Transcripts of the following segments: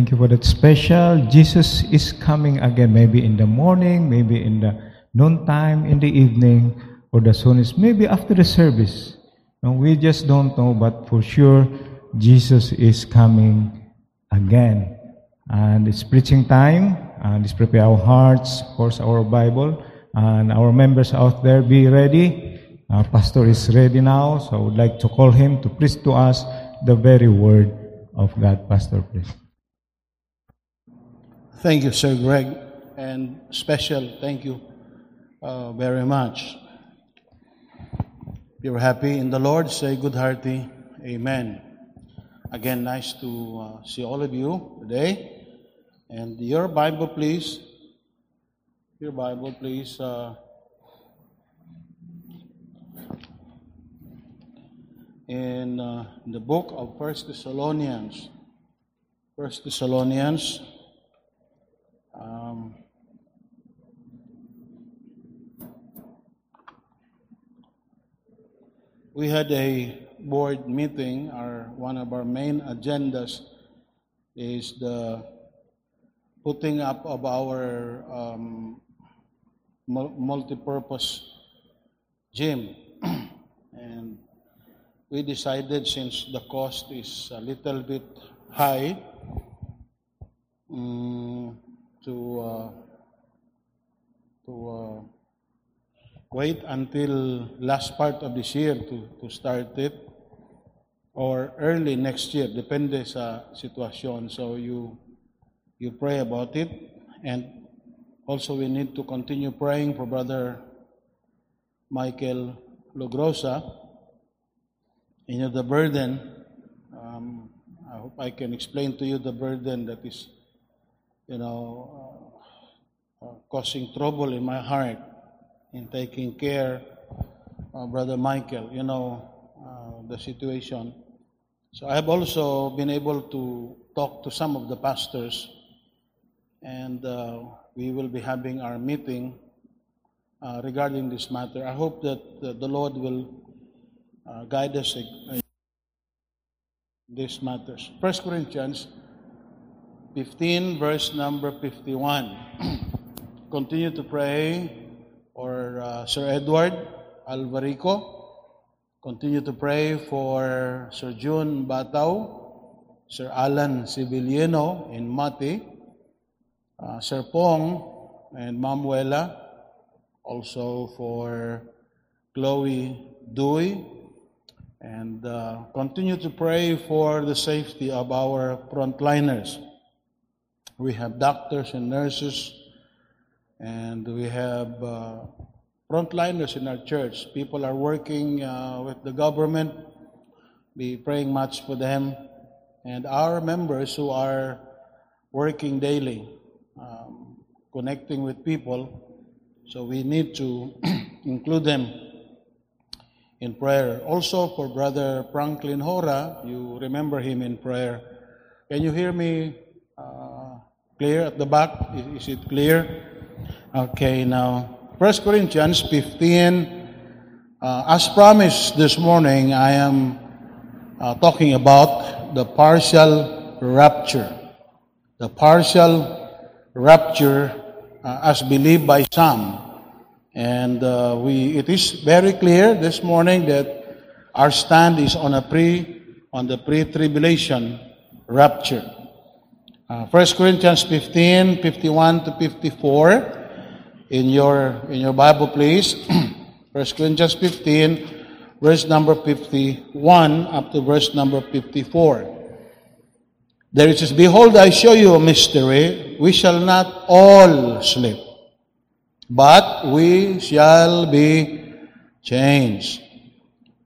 Thank you for that special. Jesus is coming again, maybe in the morning, maybe in the noontime, in the evening, or the soonest, maybe after the service. No, we just don't know, but for sure, Jesus is coming again. And it's preaching time, and let's prepare our hearts, of course, our Bible, and our members out there, be ready. Our pastor is ready now, so I would like to call him to preach to us the very word of God. Pastor, please. Thank you, Sir Greg, and special thank you uh, very much. If you're happy in the Lord, say good hearty Amen. Again, nice to uh, see all of you today. And your Bible, please. Your Bible, please. Uh, in uh, the book of First Thessalonians. First Thessalonians. We had a board meeting. Our one of our main agendas is the putting up of our um, mul- multi-purpose gym, and we decided since the cost is a little bit high mm, to uh, to uh, wait until last part of this year to, to start it or early next year, depende sa sitwasyon. So you you pray about it and also we need to continue praying for brother Michael Logrosa. You know the burden. Um, I hope I can explain to you the burden that is, you know, uh, uh, causing trouble in my heart in taking care uh, Brother Michael, you know uh, the situation. So I have also been able to talk to some of the pastors, and uh, we will be having our meeting uh, regarding this matter. I hope that uh, the Lord will uh, guide us in these matters. First Corinthians 15, verse number 51. Continue to pray for uh, Sir Edward Alvarico. Continue to pray for Sir June Batao, Sir Alan Sibiliano in Mati, uh, Sir Pong and Mamuela, also for Chloe Dewey, and uh, continue to pray for the safety of our frontliners. We have doctors and nurses, and we have uh, frontliners in our church. People are working uh, with the government. Be praying much for them, and our members who are working daily, um, connecting with people. So we need to include them in prayer. Also for Brother Franklin Hora, you remember him in prayer. Can you hear me uh, clear at the back? Is, is it clear? Okay, now 1 Corinthians 15. Uh, as promised this morning, I am uh, talking about the partial rapture. The partial rapture uh, as believed by some. And uh, we, it is very clear this morning that our stand is on a pre, on the pre-tribulation rapture. Uh, 1 Corinthians 15, 51 to 54. In your, in your Bible, please. First Corinthians 15, verse number 51 up to verse number 54. There it says, Behold, I show you a mystery. We shall not all sleep, but we shall be changed.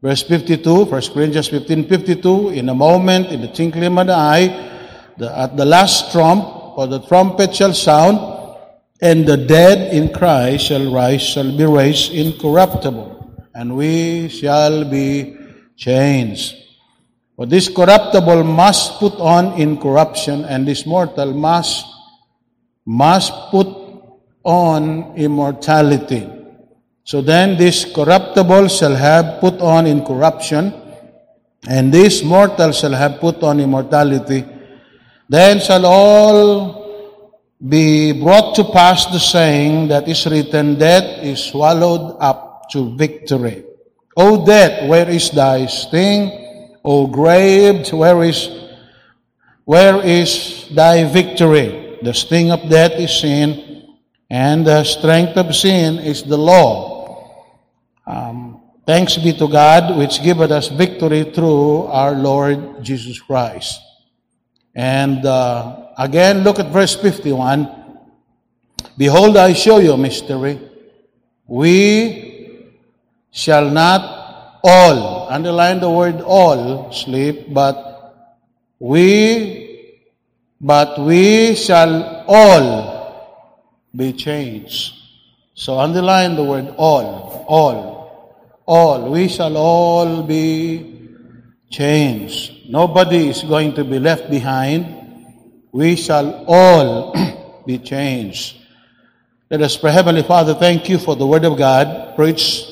Verse 52, 1 Corinthians 15, 52, in a moment, in the twinkling of the eye, the, at the last trump, for the trumpet shall sound, and the dead in Christ shall rise, shall be raised incorruptible, and we shall be changed. For this corruptible must put on incorruption, and this mortal must, must put on immortality. So then this corruptible shall have put on incorruption, and this mortal shall have put on immortality. Then shall all be brought to pass the saying that is written, Death is swallowed up to victory. O death, where is thy sting? O grave, where is where is thy victory? The sting of death is sin, and the strength of sin is the law. Um, thanks be to God, which giveth us victory through our Lord Jesus Christ. And uh, again, look at verse 51. Behold, I show you a mystery. We shall not all, underline the word all, sleep, but we, but we shall all be changed. So underline the word all, all, all. We shall all be changed. Nobody is going to be left behind. We shall all be changed. Let us pray. Heavenly Father, thank you for the Word of God preached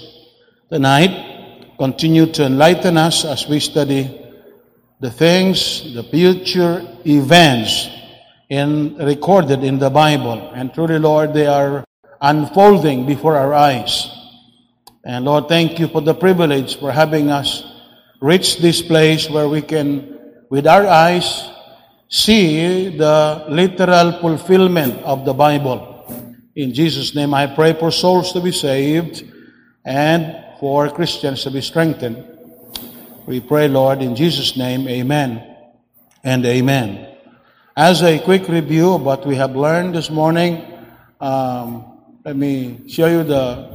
tonight. Continue to enlighten us as we study the things, the future events in, recorded in the Bible. And truly, Lord, they are unfolding before our eyes. And Lord, thank you for the privilege for having us reach this place where we can, with our eyes, see the literal fulfillment of the Bible. In Jesus' name, I pray for souls to be saved and for Christians to be strengthened. We pray, Lord, in Jesus' name, amen and amen. As a quick review of what we have learned this morning, um, let me show you the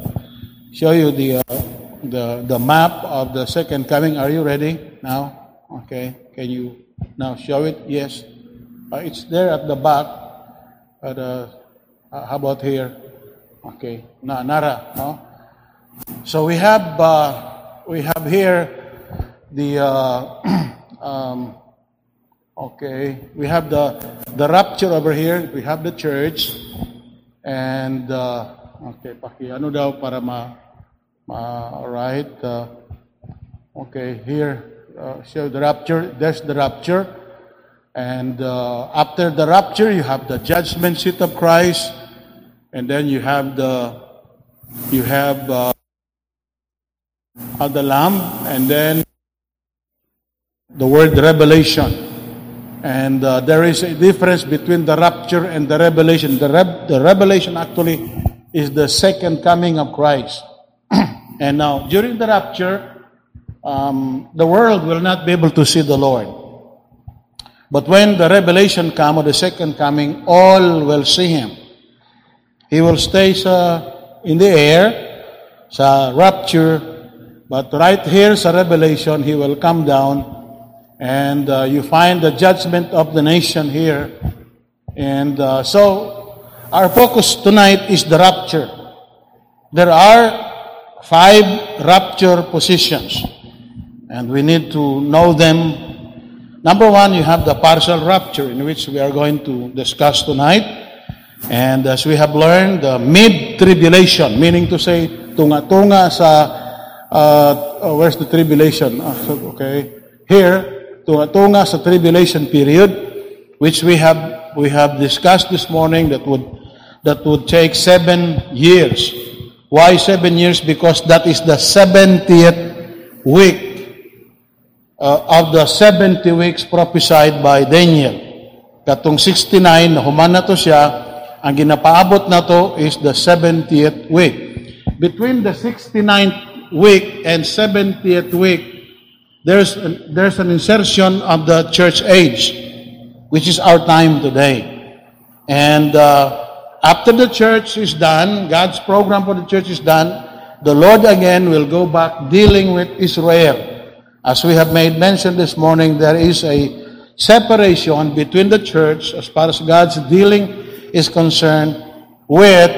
show you the uh, the the map of the second coming. Are you ready now? Okay, can you now show it? Yes, uh, it's there at the back. But uh, uh, how about here? Okay, na nara? So we have uh, we have here the uh, um, okay we have the the rapture over here. We have the church and uh, okay paki ano daw para ma ma right uh, okay here uh, show the rapture. There's the rapture. And uh, after the rapture, you have the judgment seat of Christ, and then you have the you have uh, the Lamb, and then the word revelation. And uh, there is a difference between the rapture and the revelation. The, rev- the revelation actually is the second coming of Christ. and now, during the rapture, um, the world will not be able to see the Lord. But when the revelation come or the second coming, all will see Him. He will stay sa, in the air, sa rapture, but right here sa revelation, He will come down and uh, you find the judgment of the nation here. And uh, so, our focus tonight is the rapture. There are five rapture positions, and we need to know them Number one, you have the partial rapture, in which we are going to discuss tonight. And as we have learned, the mid-tribulation, meaning to say, tunga-tunga sa, uh, oh, where's the tribulation? Ah, okay. Here, tunga-tunga sa tribulation period, which we have, we have discussed this morning that would, that would take seven years. Why seven years? Because that is the 70th week uh, of the 70 weeks prophesied by Daniel. Katong 69 na human na to siya, ang ginapaabot na to is the 70th week. Between the 69th week and 70th week, there's an, there's an insertion of the church age, which is our time today. And uh, after the church is done, God's program for the church is done, the Lord again will go back dealing with Israel. As we have made mention this morning, there is a separation between the church as far as God's dealing is concerned with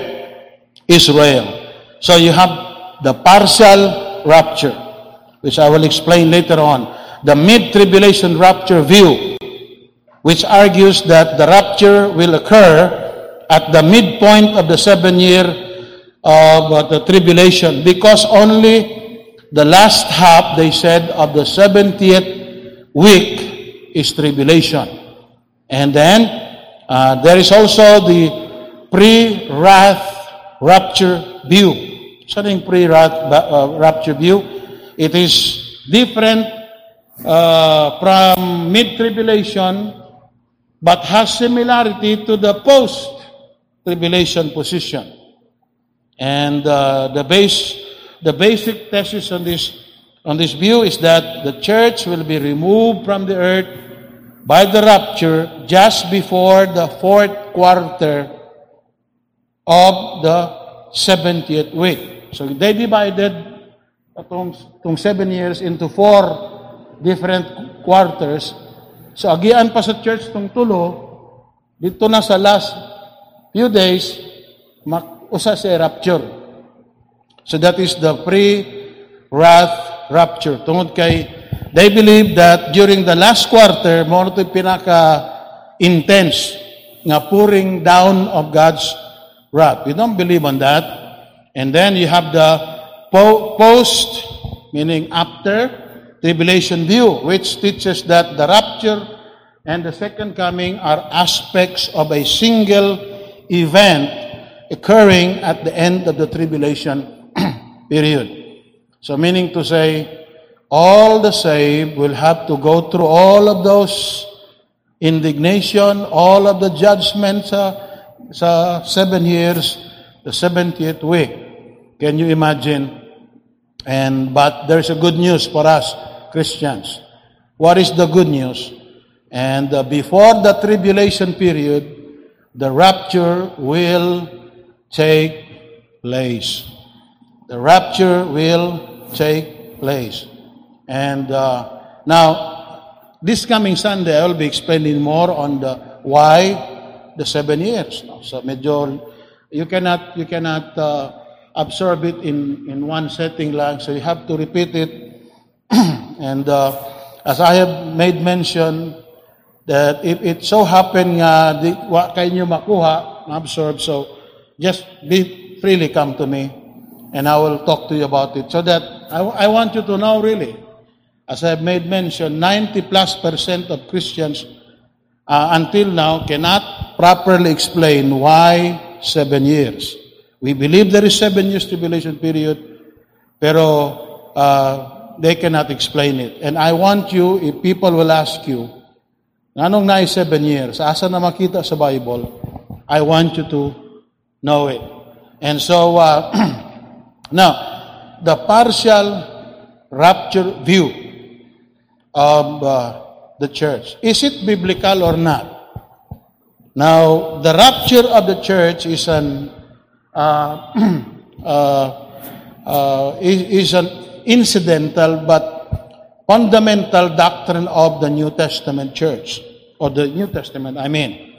Israel. So you have the partial rapture, which I will explain later on. The mid-tribulation rapture view, which argues that the rapture will occur at the midpoint of the seven year of uh, the tribulation because only the last half, they said, of the 70th week is tribulation. And then uh, there is also the pre-wrath rapture view. Something pre-wrath uh, rapture view. It is different uh, from mid-tribulation, but has similarity to the post-tribulation position. And uh, the base the basic thesis on this, on this view is that the church will be removed from the earth by the rapture just before the fourth quarter of the 70th week. So they divided itong, itong seven years into four different quarters. So agian pa sa church itong tulo, dito na sa last few days, usa sa rapture. So that is the pre-wrath rapture. Tungod kay, they believe that during the last quarter, mo ito pinaka-intense nga pouring down of God's wrath. We don't believe on that. And then you have the po- post, meaning after, tribulation view, which teaches that the rapture and the second coming are aspects of a single event occurring at the end of the tribulation Period. So meaning to say, all the saved will have to go through all of those indignation, all of the judgments sa seven years, the 70th week. Can you imagine? And but there's a good news for us Christians. What is the good news? And uh, before the tribulation period, the rapture will take place the rapture will take place. And uh, now, this coming Sunday, I will be explaining more on the why the seven years. So medyo, you cannot, you cannot uh, absorb it in, in one setting lang. So you have to repeat it. and uh, as I have made mention, that if it so happen nga di wa kay nyo makuha, ma-absorb, so just be freely come to me and I will talk to you about it. So that I, I want you to know really, as I have made mention, 90 plus percent of Christians uh, until now cannot properly explain why seven years. We believe there is seven years tribulation period, pero uh, they cannot explain it. And I want you, if people will ask you, anong na seven years? Asa na makita sa Bible? I want you to know it. And so, uh, now, the partial rapture view of uh, the church, is it biblical or not? Now, the rapture of the church is an uh, uh, uh, is, is an incidental but fundamental doctrine of the New Testament church, or the New Testament, I mean.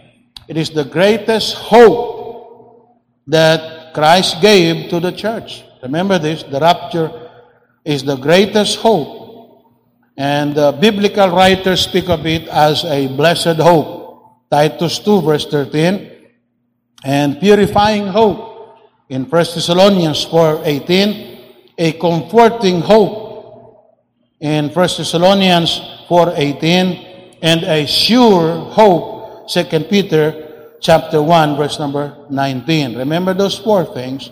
It is the greatest hope that Christ gave to the church. Remember this, the rapture is the greatest hope. And uh, biblical writers speak of it as a blessed hope. Titus 2 verse 13. And purifying hope in 1 Thessalonians 4:18, a comforting hope in 1 Thessalonians 4:18, and a sure hope 2 Peter chapter 1 verse number 19. Remember those four things.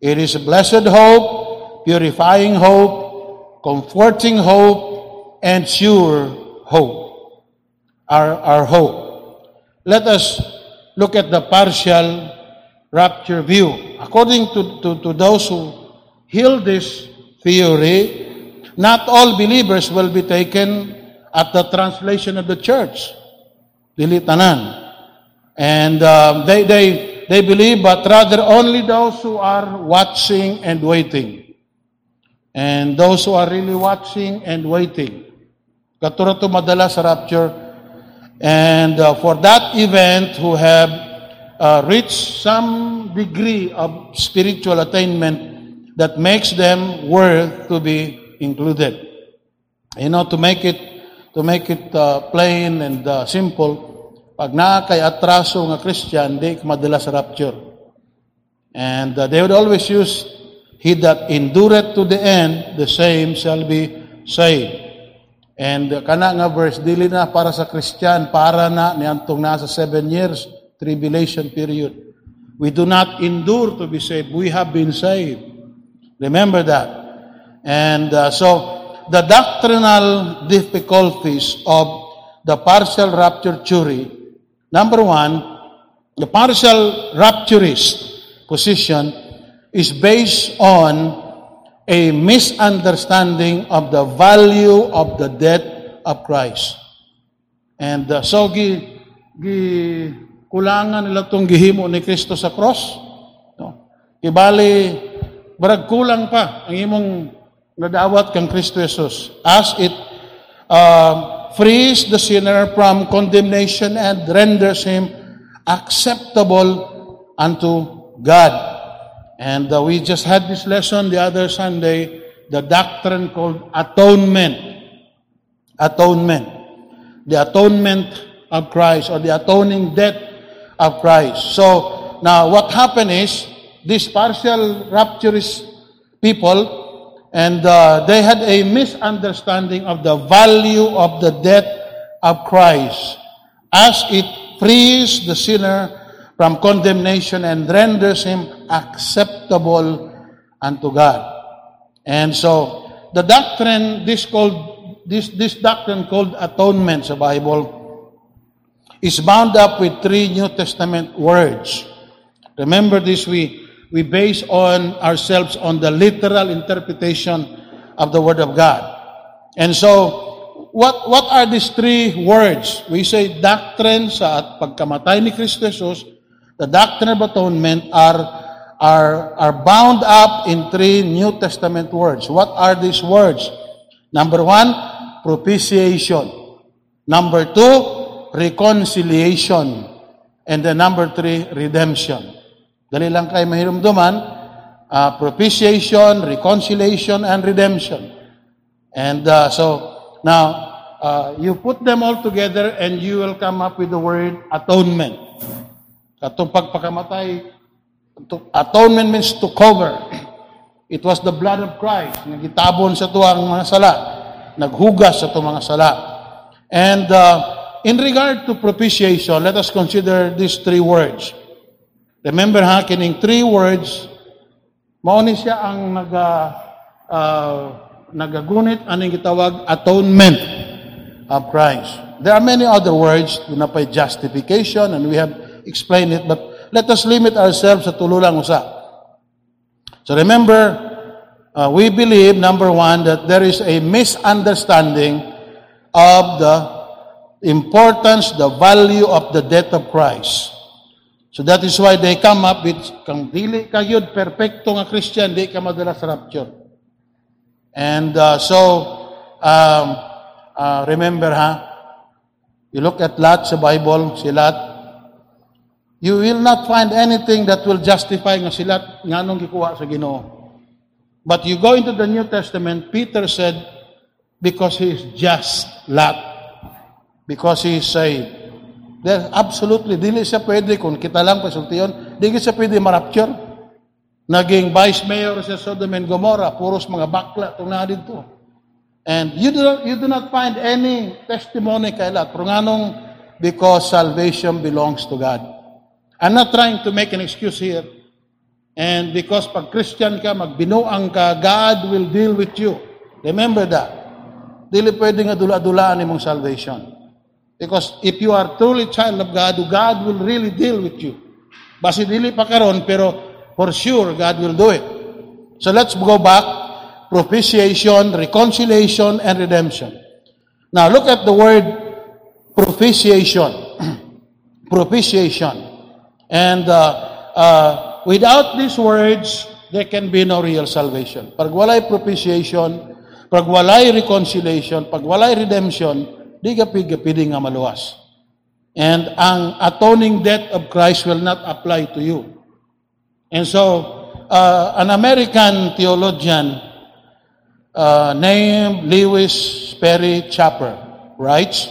It is a blessed hope, purifying hope, comforting hope, and sure hope. Our, our hope. Let us look at the partial rapture view. According to, to, to those who heal this theory, not all believers will be taken at the translation of the church. Dili tanan. And um, they, they, they believe, but rather only those who are watching and waiting. And those who are really watching and waiting. Katuro to madala sa rapture. And uh, for that event, who have uh, reached some degree of spiritual attainment that makes them worth to be included. You know, to make it to make it uh, plain and uh, simple, pag naa kay atraso nga Christian, di madala sa rapture. And uh, they would always use, He that endureth to the end, the same shall be saved. And uh, kana nga verse, dili na para sa Christian, para na niantong nasa seven years tribulation period. We do not endure to be saved. We have been saved. Remember that. And uh, so, the doctrinal difficulties of the partial rapture theory, number one, the partial rapturist position is based on a misunderstanding of the value of the death of Christ. And uh, so, gi, gi, kulangan nila itong gihimo ni Kristo sa cross. No? Ibali, barag kulang pa ang imong nadawat kang Kristo Jesus as it uh, frees the sinner from condemnation and renders him acceptable unto God. And uh, we just had this lesson the other Sunday, the doctrine called atonement. Atonement. The atonement of Christ or the atoning death of Christ. So now what happened is these partial rapturist people and uh, they had a misunderstanding of the value of the death of Christ as it frees the sinner from condemnation and renders him acceptable unto God. And so the doctrine this called this this doctrine called atonement sa Bible is bound up with three New Testament words. Remember this, we, we base on ourselves on the literal interpretation of the Word of God. And so, what, what are these three words? We say doctrine sa at pagkamatay ni Kristo Jesus, the doctrine of atonement are, are, are bound up in three New Testament words. What are these words? Number one, propitiation. Number two, reconciliation. And the number three, redemption. Dali lang kayo mahirumduman, uh, propitiation, reconciliation, and redemption. And uh, so now uh, you put them all together and you will come up with the word atonement. Katong pagpakamatay, to- atonement means to cover. It was the blood of Christ. Nagitabon sa tuwang mga sala. Naghugas sa tuwang mga sala. And uh, in regard to propitiation, let us consider these three words. Remember ha, kining three words, mauni siya ang naga, uh, nagagunit aning gitawag atonement of Christ. There are many other words, na pa justification, and we have explained it, but let us limit ourselves sa tululang usa. So remember, uh, we believe, number one, that there is a misunderstanding of the importance, the value of the death of Christ. So that is why they come up with, kang dili ka yun, perfecto nga Christian, di ka madala sa rapture. And uh, so, um, uh, remember ha, you look at Lot sa Bible, si Lot, you will not find anything that will justify nga si Lot nga nung gikuha sa Ginoo. But you go into the New Testament, Peter said, because he is just Lot, because he is saved. There, absolutely, dili siya pwede, kung kita lang pasultiyon, di siya pwede marapture. Naging vice mayor sa Sodom and Gomorrah, puros mga bakla itong na dito. And you do, not, you do not find any testimony kay Lot. Pero nga nung, because salvation belongs to God. I'm not trying to make an excuse here. And because pag Christian ka, magbinuang ka, God will deal with you. Remember that. Dili pwede nga dula-dulaan imong salvation. Because if you are truly child of God, God will really deal with you. Basi dili pa karon pero for sure God will do it. So let's go back. Propitiation, reconciliation, and redemption. Now look at the word propitiation. propitiation. And uh, uh, without these words, there can be no real salvation. Pag walay propitiation, pag walay reconciliation, pag walay redemption, di ka pigi nga maluwas. And ang atoning death of Christ will not apply to you. And so, uh, an American theologian uh, named Lewis Perry Chapter writes,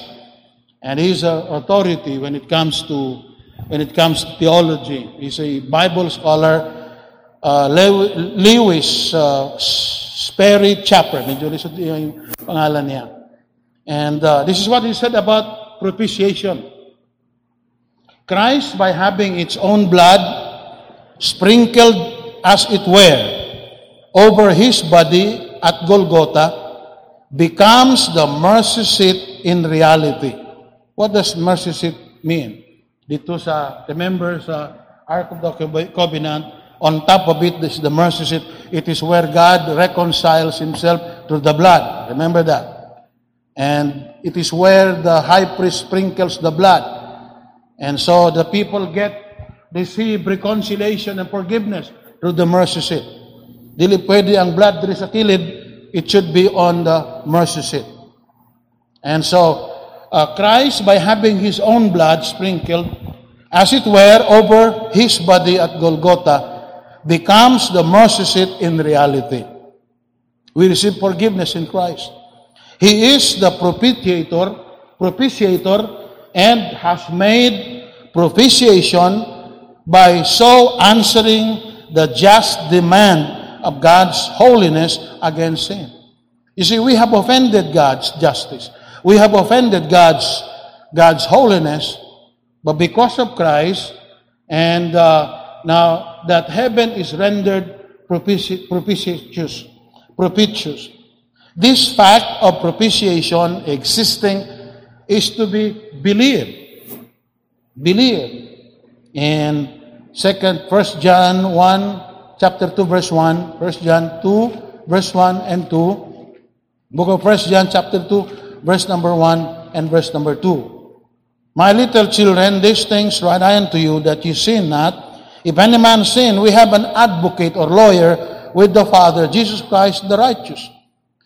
and he's an authority when it comes to when it comes to theology. He's a Bible scholar. Uh, Lew- Lewis uh, Sperry Chapter. Medyo lisod yung pangalan niya. And uh, this is what he said about propitiation. Christ, by having its own blood sprinkled as it were over his body at Golgotha, becomes the mercy seat in reality. What does mercy seat mean? Dito sa, remember sa Ark of the Covenant, on top of it is the mercy seat. It is where God reconciles himself through the blood. Remember that. And it is where the high priest sprinkles the blood. And so the people get, receive reconciliation and forgiveness through the mercy seat. Dili pwede ang blood diri sa kilid, it should be on the mercy seat. And so, uh, Christ, by having His own blood sprinkled, as it were, over His body at Golgotha, becomes the mercy seat in reality. We receive forgiveness in Christ. He is the propitiator, propitiator, and has made propitiation by so answering the just demand of God's holiness against sin. You see, we have offended God's justice. We have offended God's, God's holiness, but because of Christ, and uh, now that heaven is rendered propici- propitious, propitious. This fact of propitiation existing is to be believed. Believed. In second, First John 1, chapter 2, verse 1, First John 2, verse 1 and 2, book of First John chapter 2, verse number 1 and verse number 2. My little children, these things write I unto you that you sin not. If any man sin, we have an advocate or lawyer with the Father, Jesus Christ the righteous.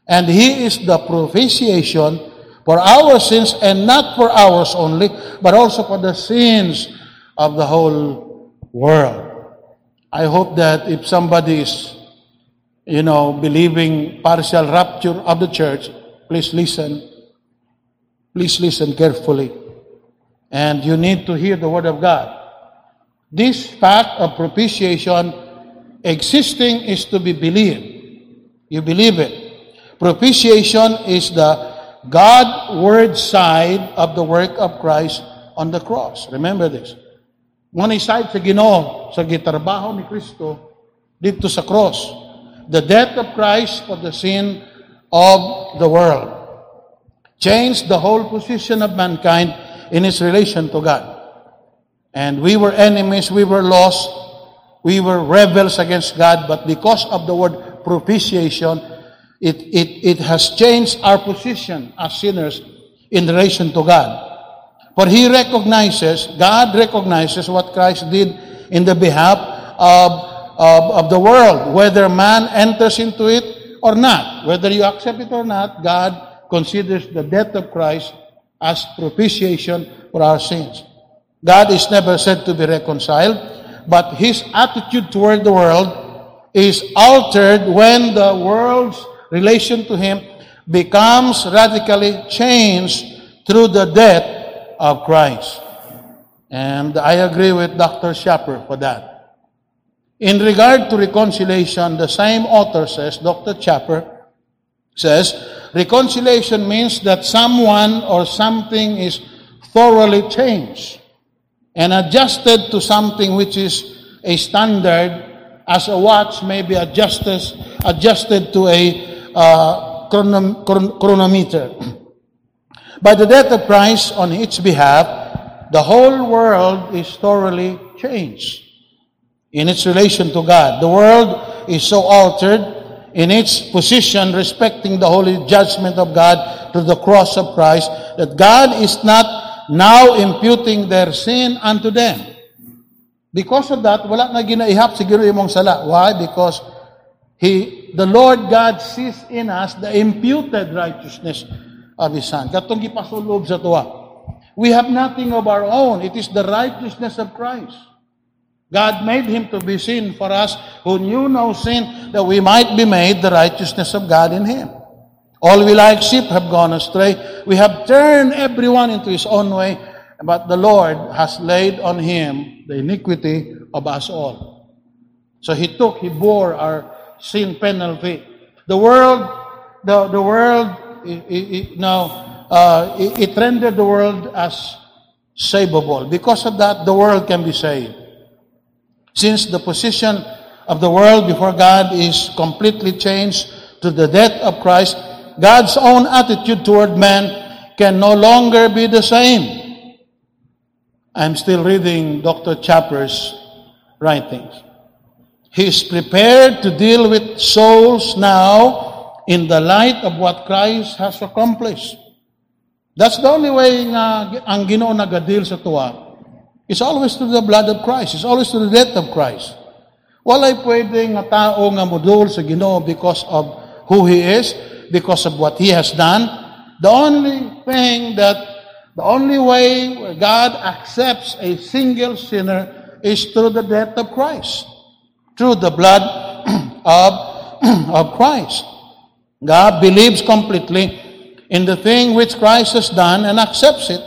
And he is the propitiation for our sins, and not for ours only, but also for the sins of the whole world. I hope that if somebody is, you know, believing partial rapture of the church, please listen. Please listen carefully. And you need to hear the word of God. This fact of propitiation existing is to be believed. You believe it. Propitiation is the God word side of the work of Christ on the cross. Remember this. One side sa Ginoo sa gitrabaho ni Kristo dito sa cross. The death of Christ for the sin of the world changed the whole position of mankind in its relation to God. And we were enemies, we were lost, we were rebels against God, but because of the word propitiation, it, it, it has changed our position as sinners in relation to God. For he recognizes, God recognizes what Christ did in the behalf of, of, of the world, whether man enters into it or not. Whether you accept it or not, God considers the death of Christ as propitiation for our sins. God is never said to be reconciled, but his attitude toward the world is altered when the world's relation to him becomes radically changed through the death of Christ. And I agree with Dr. Shapper for that. In regard to reconciliation, the same author says, Dr. Chapper says, reconciliation means that someone or something is thoroughly changed and adjusted to something which is a standard as a watch may be adjusted, adjusted to a uh, chronom- chron- chronometer. By the death of Christ on its behalf, the whole world is thoroughly changed in its relation to God. The world is so altered in its position respecting the holy judgment of God through the cross of Christ that God is not now imputing their sin unto them. Because of that, wala na ginaihap siguro imong sala. Why? Because He, the Lord God sees in us the imputed righteousness of His Son. Katong gipasulob sa tuwa. We have nothing of our own. It is the righteousness of Christ. God made Him to be sin for us who knew no sin, that we might be made the righteousness of God in Him. All we like sheep have gone astray. We have turned everyone into his own way, but the Lord has laid on Him the iniquity of us all. So He took, He bore our sin penalty. The world, the, the world, it, it, now, uh, it, it rendered the world as savable. Because of that, the world can be saved. Since the position of the world before God is completely changed to the death of Christ, God's own attitude toward man can no longer be the same. I'm still reading Dr. Chapper's writings. He is prepared to deal with souls now in the light of what Christ has accomplished. That's the only way nga ang Ginoo nagadeal sa tuwa. It's always through the blood of Christ. It's always through the death of Christ. Walay pwede nga tao nga modul sa Ginoo because of who He is, because of what He has done. The only thing that, the only way God accepts a single sinner is through the death of Christ, through the blood of, of Christ. God believes completely in the thing which Christ has done and accepts it,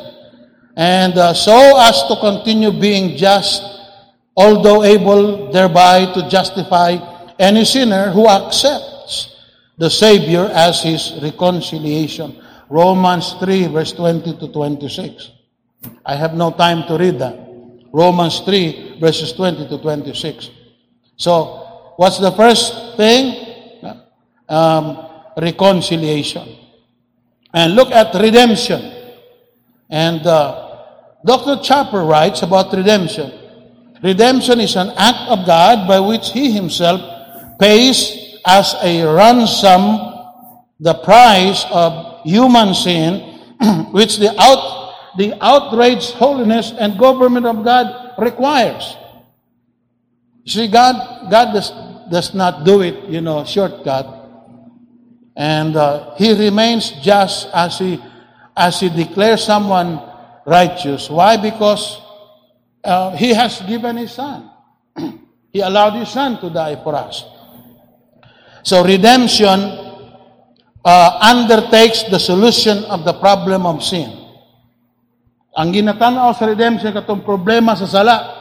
and uh, so as to continue being just, although able thereby to justify any sinner who accepts the Savior as his reconciliation. Romans 3, verse 20 to 26. I have no time to read that. Romans 3, verses 20 to 26. So, what's the first thing? Um, reconciliation. And look at redemption. And uh, Dr. Chapper writes about redemption. Redemption is an act of God by which He Himself pays as a ransom the price of human sin, which the out the outraged holiness and government of God requires. See, God God does, does not do it, you know, shortcut. And uh, He remains just as He as He declares someone righteous. Why? Because uh, He has given His Son. He allowed His Son to die for us. So redemption uh, undertakes the solution of the problem of sin. Ang ginatanaw sa redemption katong problema sa sala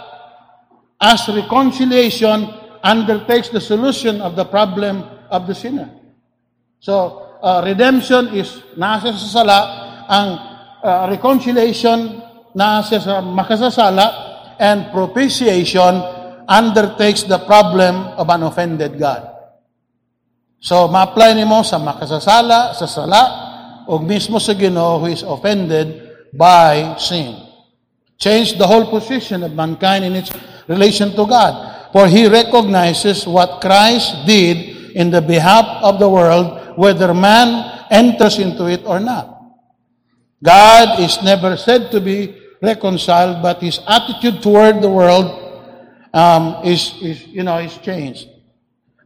as reconciliation undertakes the solution of the problem of the sinner. So, uh, redemption is nasa sa sala, ang uh, reconciliation nasa sa makasasala, and propitiation undertakes the problem of an offended God. So, ma-apply nimo sa makasasala, sa sala, o mismo sa Ginoo who is offended by sin. Change the whole position of mankind in its relation to God. For he recognizes what Christ did in the behalf of the world, whether man enters into it or not. God is never said to be reconciled, but his attitude toward the world um, is, is, you know, is changed.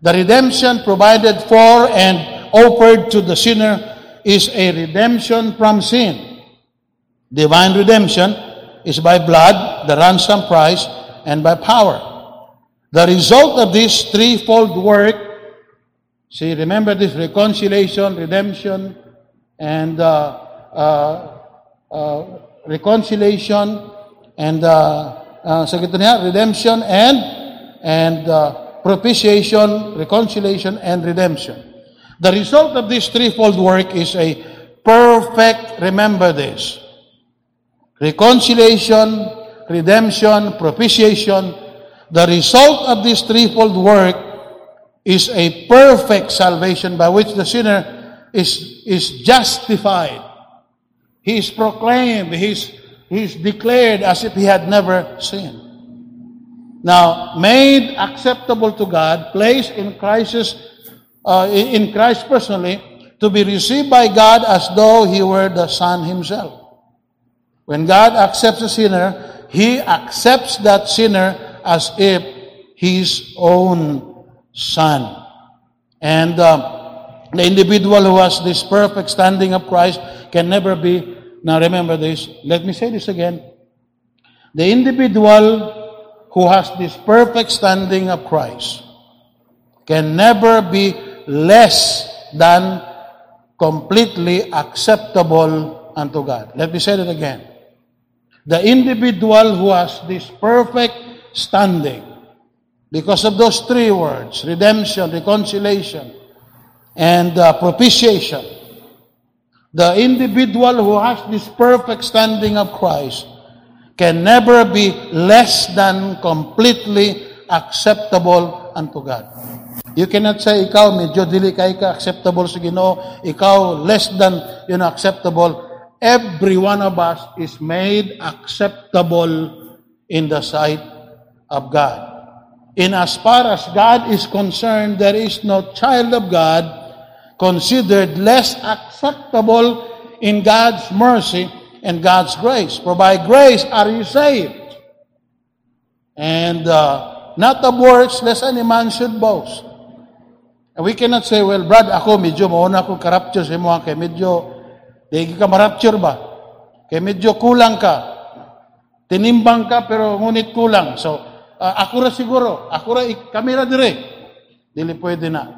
The redemption provided for and offered to the sinner is a redemption from sin. Divine redemption is by blood, the ransom price, and by power. The result of this threefold work, see, remember this reconciliation, redemption, and uh, uh, uh, reconciliation, and uh, uh, redemption and and uh, propitiation, reconciliation, and redemption. The result of this threefold work is a perfect, remember this, reconciliation, redemption, propitiation. The result of this threefold work is a perfect salvation by which the sinner is, is justified. He is proclaimed, he is, he is declared as if he had never sinned. Now, made acceptable to God, placed in Christ's, uh, in in Christ personally, to be received by God as though he were the Son himself. When God accepts a sinner, He accepts that sinner as if His own Son. And um, the individual who has this perfect standing of Christ can never be. Now remember this. Let me say this again. The individual who has this perfect standing of Christ can never be less than completely acceptable unto God. Let me say that again. The individual who has this perfect standing, because of those three words redemption, reconciliation, and uh, propitiation. The individual who has this perfect standing of Christ can never be less than completely acceptable unto God. You cannot say, ikaw medyo dili ka acceptable sa Ginoo, ikaw less than you know acceptable. Every one of us is made acceptable in the sight of God. In as far as God is concerned, there is no child of God considered less acceptable in God's mercy and God's grace. For by grace are you saved. And uh, not of works, lest any man should boast. And we cannot say, well, Brad, ako medyo mauna akong karapture sa mga kay medyo, di ka marapture ba? Kay medyo kulang ka. Tinimbang ka, pero ngunit kulang. So, uh, ako siguro, ako ra, dire. Dili pwede na.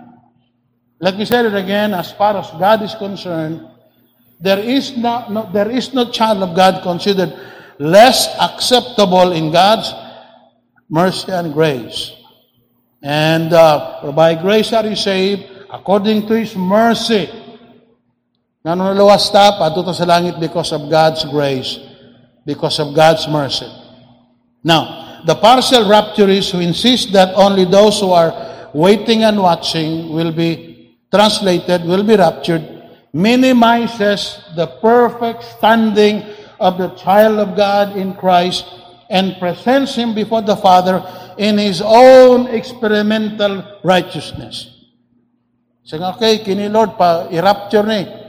Let me say it again, as far as God is concerned, there is no, no there is no child of God considered less acceptable in God's mercy and grace. And uh, by grace are you saved according to His mercy. Nanunalawas ta, pato sa langit because of God's grace, because of God's mercy. Now, the partial rapturists who insist that only those who are waiting and watching will be translated, will be raptured, minimizes the perfect standing of the child of God in Christ and presents him before the Father in his own experimental righteousness. Sige, okay, kini Lord, pa i-rapture ni.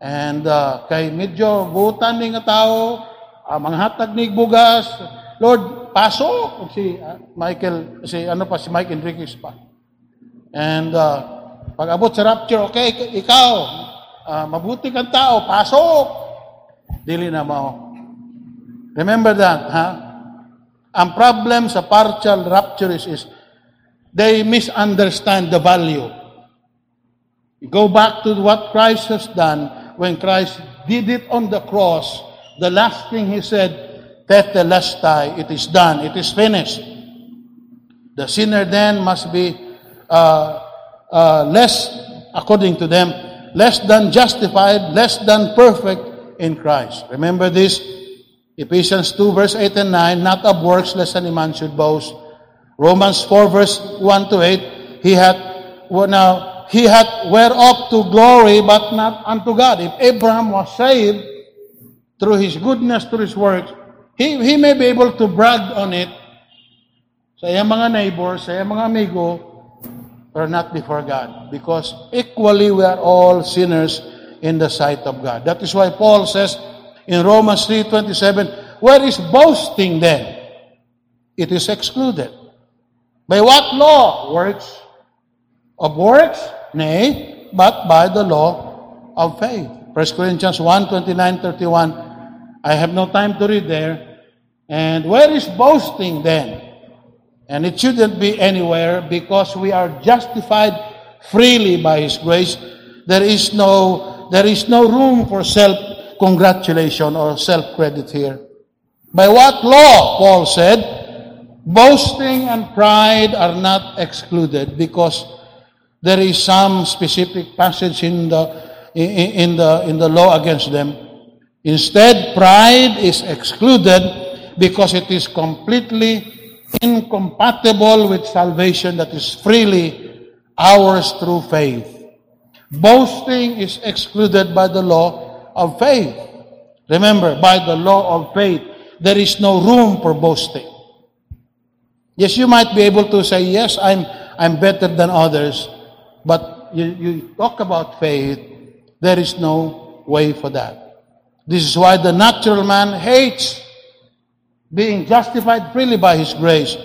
And uh, kay medyo butan ni nga tao, uh, manghatag ni bugas, Lord, pasok si uh, Michael, si ano pa, si Mike Enriquez pa. And uh, pag abot sa rapture, okay, ikaw, uh, mabuti kang tao, pasok. Dili na mo. Remember that, ha? Ang problem sa partial rapture is, is they misunderstand the value. Go back to what Christ has done when Christ did it on the cross. The last thing he said, Tetelestai, it is done, it is finished. The sinner then must be uh, uh, less, according to them, less than justified, less than perfect in Christ. Remember this? Ephesians 2 verse 8 and 9, not of works lest any man should boast. Romans 4 verse 1 to 8, he had, well, now, he had whereof to glory, but not unto God. If Abraham was saved through his goodness, through his works, he, he may be able to brag on it sa iyang mga neighbors, sa iyang mga amigo, or not before God. Because equally we are all sinners in the sight of God. That is why Paul says in Romans 3.27, Where is boasting then? It is excluded. By what law? Works of works? Nay, but by the law of faith. 1 Corinthians 1, 29, 31. I have no time to read there. And where is boasting then? And it shouldn't be anywhere because we are justified freely by His grace. There is no, there is no room for self-congratulation or self-credit here. By what law, Paul said, boasting and pride are not excluded because there is some specific passage in the, in, the, in the law against them. Instead, pride is excluded because it is completely incompatible with salvation that is freely ours through faith. Boasting is excluded by the law of faith. Remember, by the law of faith, there is no room for boasting. Yes, you might be able to say, yes, I'm, I'm better than others, but you, you talk about faith, there is no way for that. This is why the natural man hates being justified freely by His grace.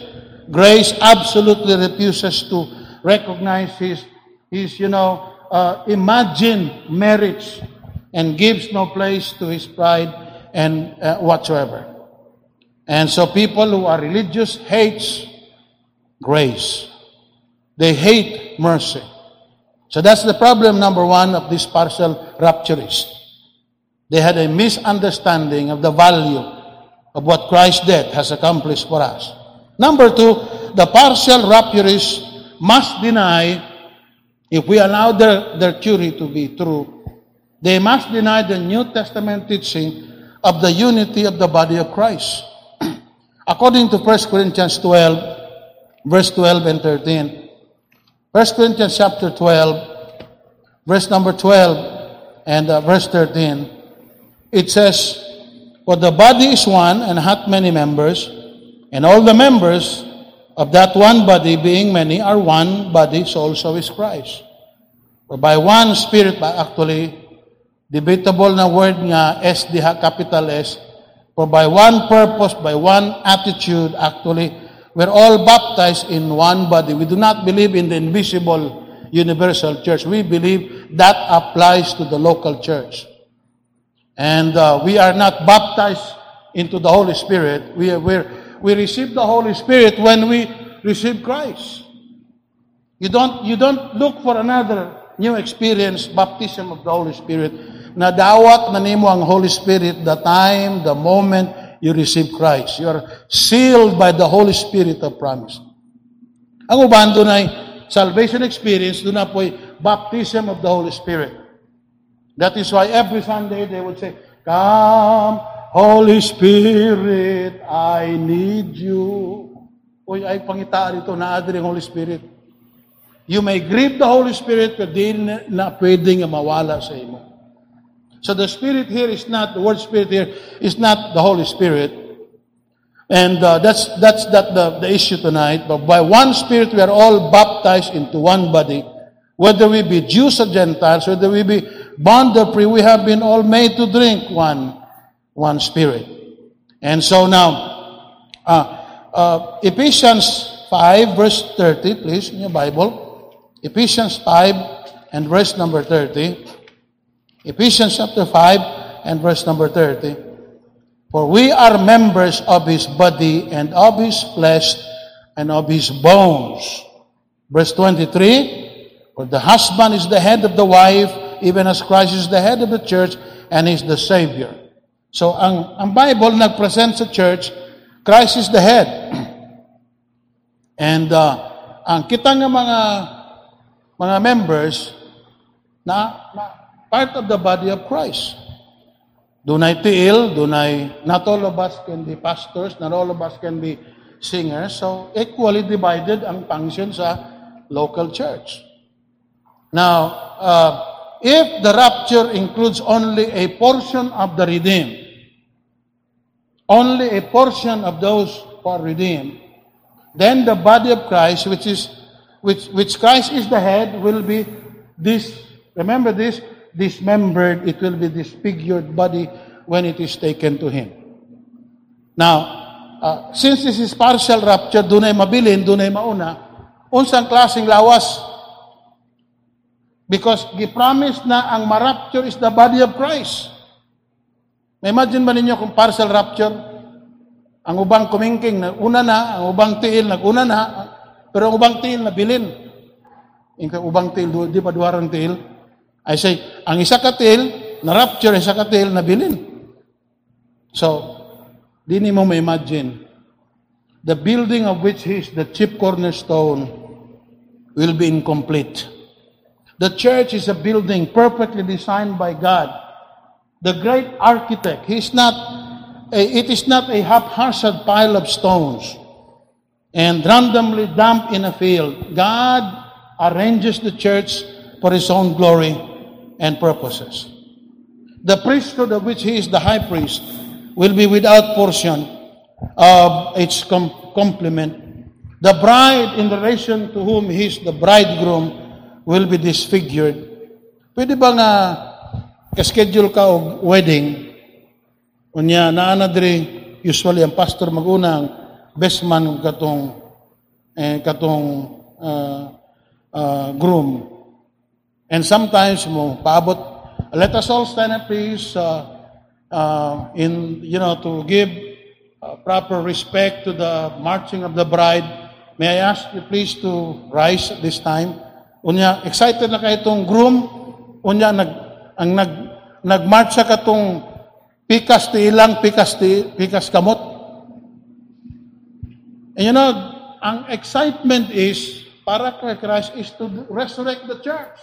Grace absolutely refuses to recognize His, his you know, uh, imagined merits and gives no place to His pride and uh, whatsoever. And so people who are religious hates grace. They hate mercy. So that's the problem number one of these partial rapturists. They had a misunderstanding of the value of what Christ's death has accomplished for us. Number two, the partial rapturists must deny, if we allow their, their theory to be true, they must deny the New Testament teaching of the unity of the body of Christ. According to 1 Corinthians 12, verse 12 and 13. 1 Corinthians chapter 12, verse number 12 and uh, verse 13. It says, For the body is one and hath many members, and all the members of that one body, being many, are one body, so also is Christ. For by one Spirit, by actually, debatable na word nga S diha, capital S, for by one purpose, by one attitude, actually, we're all baptized in one body. We do not believe in the invisible universal church. We believe that applies to the local church. And uh, we are not baptized into the Holy Spirit. We, we're, we receive the Holy Spirit when we receive Christ. You don't, you don't look for another new experience, baptism of the Holy Spirit. Nadawat na nimo ang Holy Spirit the time, the moment you receive Christ. You are sealed by the Holy Spirit of promise. Ang uban doon ay salvation experience, doon na po ay baptism of the Holy Spirit. That is why every Sunday they would say, Come, Holy Spirit, I need you. Uy, ay pangita rito, naadri ang Holy Spirit. You may grieve the Holy Spirit, but di na, na pwedeng mawala sa imo. So the Spirit here is not, the word Spirit here is not the Holy Spirit. And uh, that's, that's that the, the issue tonight. But by one Spirit, we are all baptized into one body. Whether we be Jews or Gentiles, whether we be bond or free, we have been all made to drink one, one Spirit. And so now, uh, uh, Ephesians 5, verse 30, please, in your Bible. Ephesians 5 and verse number 30. Ephesians chapter 5 and verse number 30. For we are members of his body and of his flesh and of his bones. Verse 23, For the husband is the head of the wife, even as Christ is the head of the church and is the Savior. So ang, ang Bible nag-present sa church, Christ is the head. And uh, ang kita nga mga mga members na, na part of the body of Christ. Dunay tiil, dunay, not all of us can be pastors, not all of us can be singers, so equally divided ang function sa local church. Now, uh, if the rapture includes only a portion of the redeemed, only a portion of those who are redeemed, then the body of Christ, which is which which Christ is the head, will be this. Remember this dismembered. It will be disfigured body when it is taken to Him. Now, uh, since this is partial rapture, dunay mabilin, dunay mauna, unsang klaseng lawas? Because gi-promise na ang ma-rapture is the body of Christ. Na-imagine ba ninyo kung partial rapture? Ang ubang kumingking, na una na, ang ubang tiil, nag-una na, pero ang ubang tiil, nabilin. Yung ubang tiil, di pa duwarang tiil. I say, ang isa ka tiil, na-rapture, isa ka tiil, nabilin. So, di mo ma-imagine, the building of which is the chief cornerstone will be incomplete. The church is a building perfectly designed by God. The great architect, he's not a, it is not a haphazard pile of stones and randomly dumped in a field. God arranges the church for his own glory and purposes. The priesthood of which he is the high priest will be without portion of its com- complement. The bride in relation to whom he is the bridegroom will be disfigured. Pwede ba nga ka-schedule ka og wedding unya naa na diri usually ang pastor magunang best man katong eh, katong uh, uh, groom and sometimes mo paabot let us all stand up please uh, uh, in you know to give uh, proper respect to the marching of the bride. May I ask you please to rise at this time? Unya excited na kay itong groom? Unya nag ang nag nagmarch sa katong pikas ti ilang pikas ti pikas kamot? And you know ang excitement is para kay Christ is to resurrect the church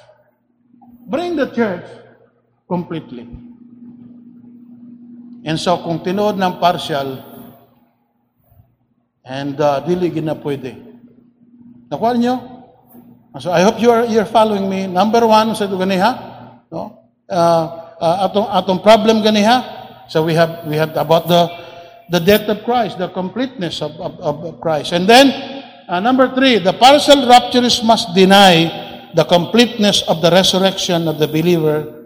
bring the church completely and so kung tinuod ng partial and uh, dili gina pwede nakuha niyo So I hope you are you're following me. Number one, sa ito ganiha, no? Uh, uh, atong atong problem ganiha. So we have we have about the the death of Christ, the completeness of, of, of Christ. And then uh, number three, the partial rapturist must deny the completeness of the resurrection of the believer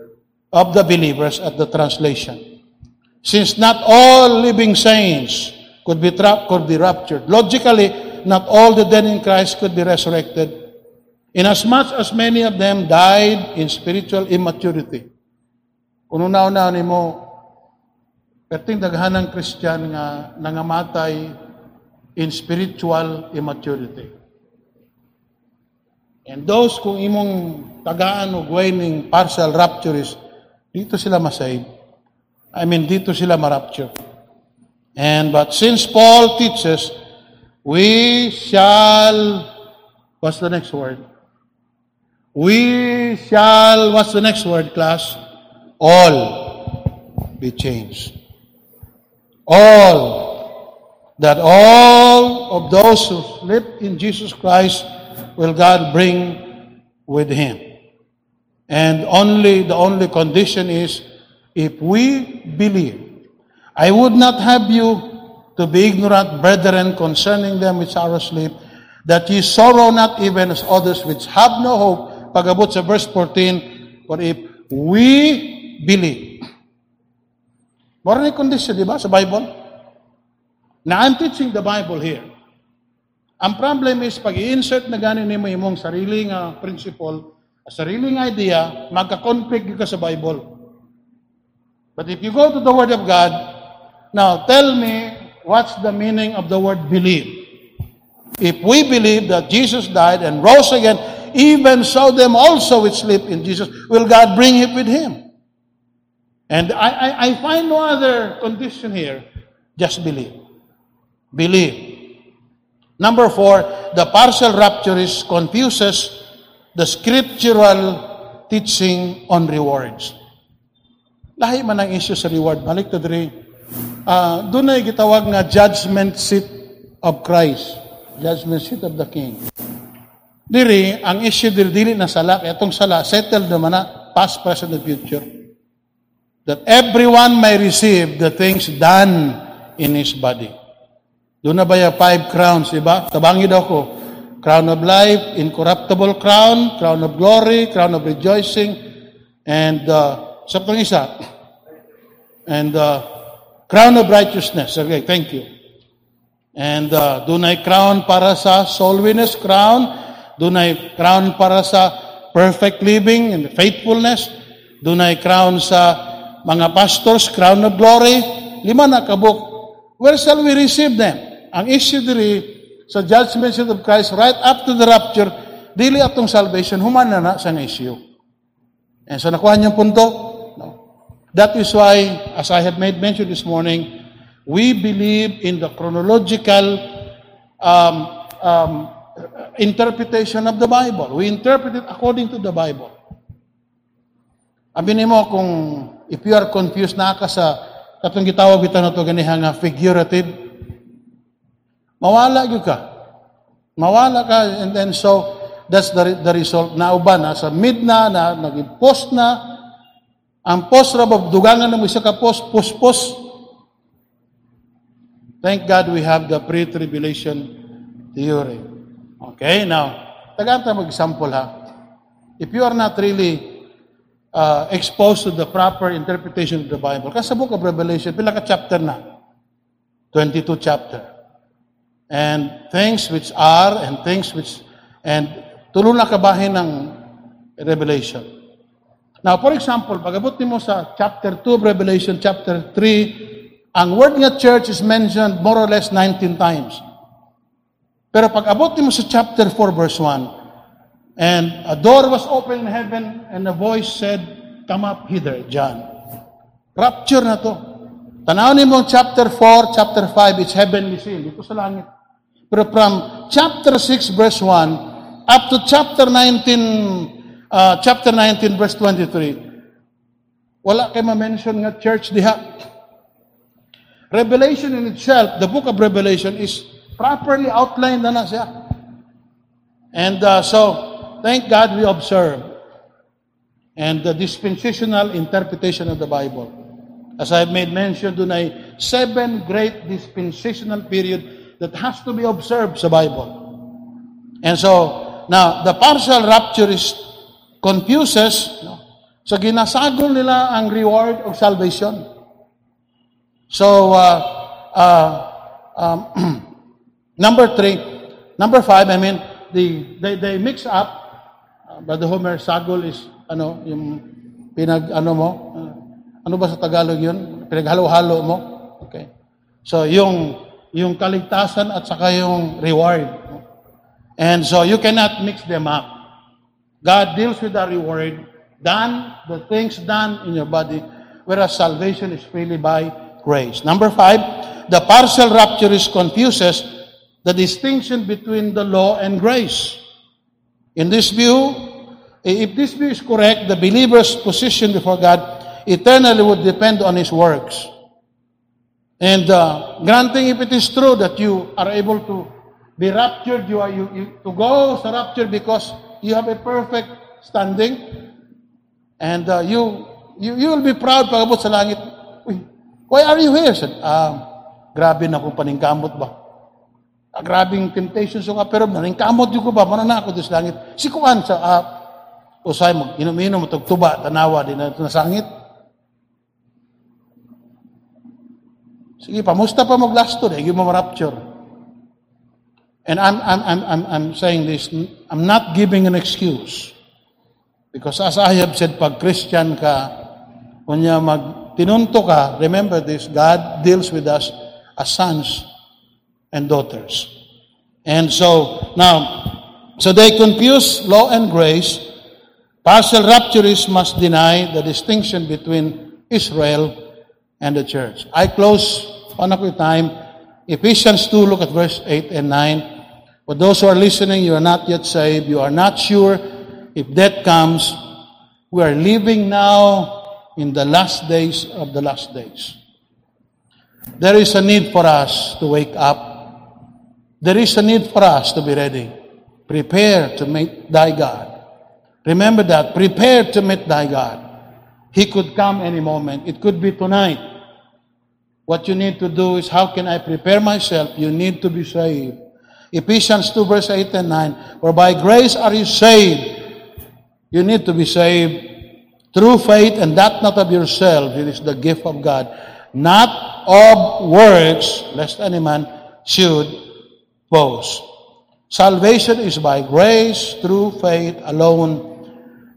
of the believers at the translation. Since not all living saints could be tra- could be raptured. Logically, not all the dead in Christ could be resurrected. Inasmuch as many of them died in spiritual immaturity. Kung una-una ni mo, perting daghanang Christian nga nangamatay in spiritual immaturity. And those kung imong tagaan o gawin partial rapturist, dito sila masave. I mean, dito sila marapture. And but since Paul teaches, we shall, what's the next word? We shall, what's the next word, class? All be changed. All. That all of those who sleep in Jesus Christ will God bring with Him. And only, the only condition is if we believe. I would not have you to be ignorant, brethren, concerning them which are asleep, that ye sorrow not even as others which have no hope. Pagabot sa verse 14, for if we believe. Mora ni condition, di ba, sa Bible? Now, I'm teaching the Bible here. Ang problem is, pag i-insert na ganin mo imong sariling uh, principle, sariling idea, magka-conflict ka sa Bible. But if you go to the Word of God, now tell me, what's the meaning of the word believe? If we believe that Jesus died and rose again, even so them also which sleep in Jesus, will God bring him with him. And I, I, I find no other condition here. Just believe. Believe. Number four, the partial rapturist confuses the scriptural teaching on rewards. Lahi man ang issue sa reward. Balik to diri. Uh, doon ay gitawag nga judgment seat of Christ. Judgment seat of the King. Diri, ang issue diri dili na sala. Itong sala, settled naman na, past, present, and future. That everyone may receive the things done in his body. Doon na ba yung five crowns, di ba? Tabangi daw ko. Crown of life, incorruptible crown, crown of glory, crown of rejoicing, and uh, sa pang isa, and uh, crown of righteousness. Okay, thank you. And uh, doon ay crown para sa soul winners crown, doon ay crown para sa perfect living and faithfulness, doon ay crown sa mga pastors, crown of glory, lima na kabuk. Where shall we receive them? Ang issue diri sa judgment seat of Christ right after the rapture, dili atong salvation, human na na sa issue. And so nakuha niyong punto? No. That is why, as I have made mention this morning, we believe in the chronological um, um, interpretation of the Bible. We interpret it according to the Bible. Abinin mo kung if you are confused na ka sa katong gitawag bitaw na to ganiha nga figurative, mawala gyud ka. Mawala ka and then so that's the, the result na uban na sa mid na na naging post na ang post ra ba dugangan na mo isa ka post post post Thank God we have the pre-tribulation theory. Okay, now, tagaan tayo mag-example ha. If you are not really uh, exposed to the proper interpretation of the Bible, kasi sa book of Revelation, pila ka chapter na? 22 chapter. And things which are and things which, and tulo na kabahin ng Revelation. Now, for example, pag-abot mo sa chapter 2 of Revelation, chapter 3, ang word nga church is mentioned more or less 19 times. Pero pag abot mo sa chapter 4 verse 1, and a door was opened in heaven and a voice said, Come up hither, John. Rapture na to. Tanawin mo chapter 4, chapter 5, it's heavenly scene. Dito sa langit. Pero from chapter 6 verse 1 up to chapter 19 uh, chapter 19 verse 23 wala kay ma-mention nga church diha. Revelation in itself, the book of Revelation is properly outlined na na siya. And uh, so, thank God we observe and the dispensational interpretation of the Bible. As I've made mention, dun ay seven great dispensational period that has to be observed sa Bible. And so, now, the partial rapturist confuses, no? so ginasagol nila ang reward of salvation. So, uh, uh, um, number three, number five, I mean, the, they, they mix up, Brother Homer, sagol is, ano, yung pinag, ano mo, ano ba sa Tagalog yun? Pinaghalo-halo mo. Okay. So, yung, yung kaligtasan at saka yung reward. And so, you cannot mix them up. God deals with the reward, done, the things done in your body, whereas salvation is freely by grace. Number five, the partial rapturist confuses the distinction between the law and grace. In this view, if this view is correct, the believer's position before God eternally would depend on his works. And uh, granting if it is true that you are able to be raptured, you are you, you to go sa rapture because you have a perfect standing, and uh, you, you you will be proud pagabot sa langit. Uy, why are you here? Said, ah, grabe na kung paningkamot ba? Ah, grabing temptation so nga, pero naningkamot yung ko ba? Mana na ako sa langit? Si Kuan sa, ah, usay mo, inom-inom mo, tugtuba, tanawa, di na na sangit. Sige, pa mo glasto, di mo rapture. And I'm, I'm, I'm, I'm, I'm saying this, I'm not giving an excuse. Because as I have said, pag Christian ka, kunya mag tinunto ka, remember this, God deals with us as sons and daughters. And so, now, so they confuse law and grace. Partial rapturists must deny the distinction between Israel and the church. I close on a time. Ephesians 2, look at verse 8 and 9. For those who are listening, you are not yet saved. You are not sure if death comes. We are living now in the last days of the last days. There is a need for us to wake up. There is a need for us to be ready. Prepare to meet thy God. Remember that. Prepare to meet thy God. He could come any moment. It could be tonight. What you need to do is how can I prepare myself? You need to be saved. Ephesians 2 verse 8 and 9. For by grace are you saved. You need to be saved through faith and that not of yourself. It is the gift of God. Not of works, lest any man should boast. Salvation is by grace through faith alone,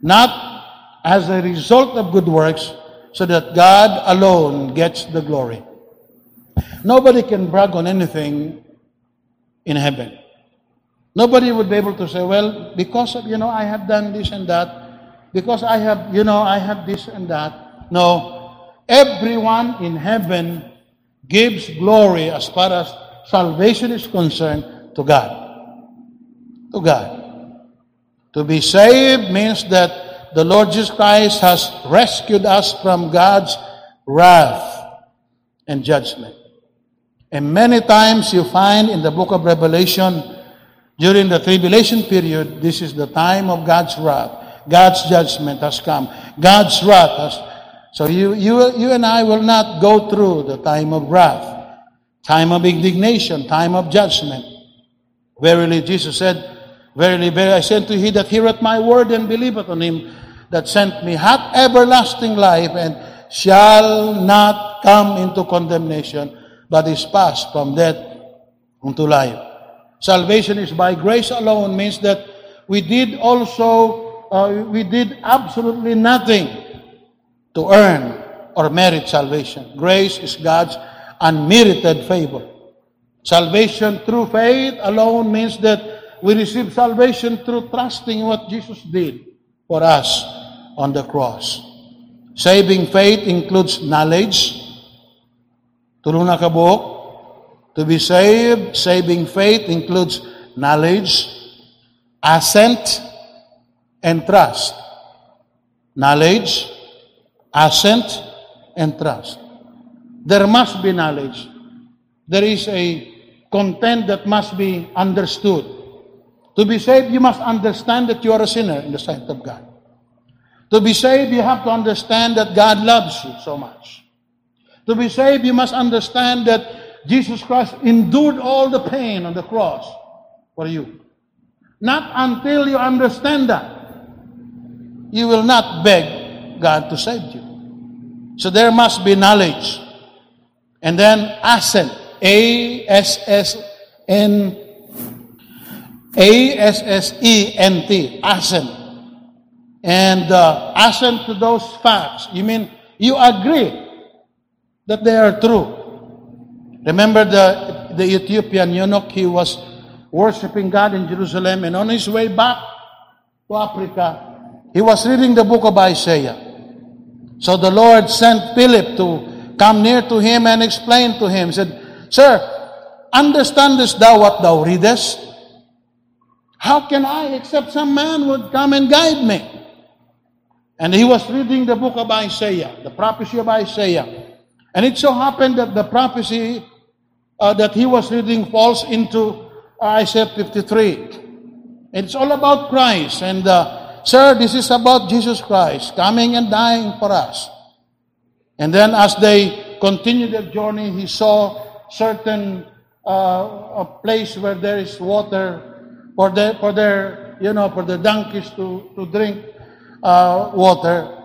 not as a result of good works, so that God alone gets the glory. Nobody can brag on anything in heaven. Nobody would be able to say, well, because of, you know, I have done this and that, because I have, you know, I have this and that. No, everyone in heaven gives glory as far as salvation is concerned to God. To God. To be saved means that the Lord Jesus Christ has rescued us from God's wrath and judgment. And many times you find in the book of Revelation, during the tribulation period, this is the time of God's wrath. God's judgment has come. God's wrath has. So you, you, you and I will not go through the time of wrath, time of indignation, time of judgment. Verily, Jesus said, Verily, verily, I say to he that heareth my word and believeth on him that sent me hath everlasting life and shall not come into condemnation, but is passed from death unto life. Salvation is by grace alone means that we did also, uh, we did absolutely nothing to earn or merit salvation. Grace is God's unmerited favor. Salvation through faith alone means that we receive salvation through trusting what Jesus did for us on the cross. Saving faith includes knowledge. Tulong na kabuok. To be saved, saving faith includes knowledge, assent, and trust. Knowledge, assent, and trust. There must be knowledge. There is a content that must be understood. To be saved, you must understand that you are a sinner in the sight of God. To be saved, you have to understand that God loves you so much. To be saved, you must understand that Jesus Christ endured all the pain on the cross for you. Not until you understand that, you will not beg God to save you. So there must be knowledge. And then assent. A S S N A S S E N T. Assent. And uh, assent to those facts. You mean you agree that they are true. Remember the, the Ethiopian eunuch, he was worshiping God in Jerusalem, and on his way back to Africa, he was reading the book of Isaiah. So the Lord sent Philip to come near to him and explain to him. Said, Sir, understandest thou what thou readest? How can I, except some man would come and guide me? And he was reading the book of Isaiah, the prophecy of Isaiah. And it so happened that the prophecy uh, that he was reading falls into Isaiah 53. And it's all about Christ. And, uh, sir, this is about Jesus Christ coming and dying for us. And then as they continued their journey, he saw certain uh, a place where there is water for their, for their you know, for the donkeys to, to drink uh, water.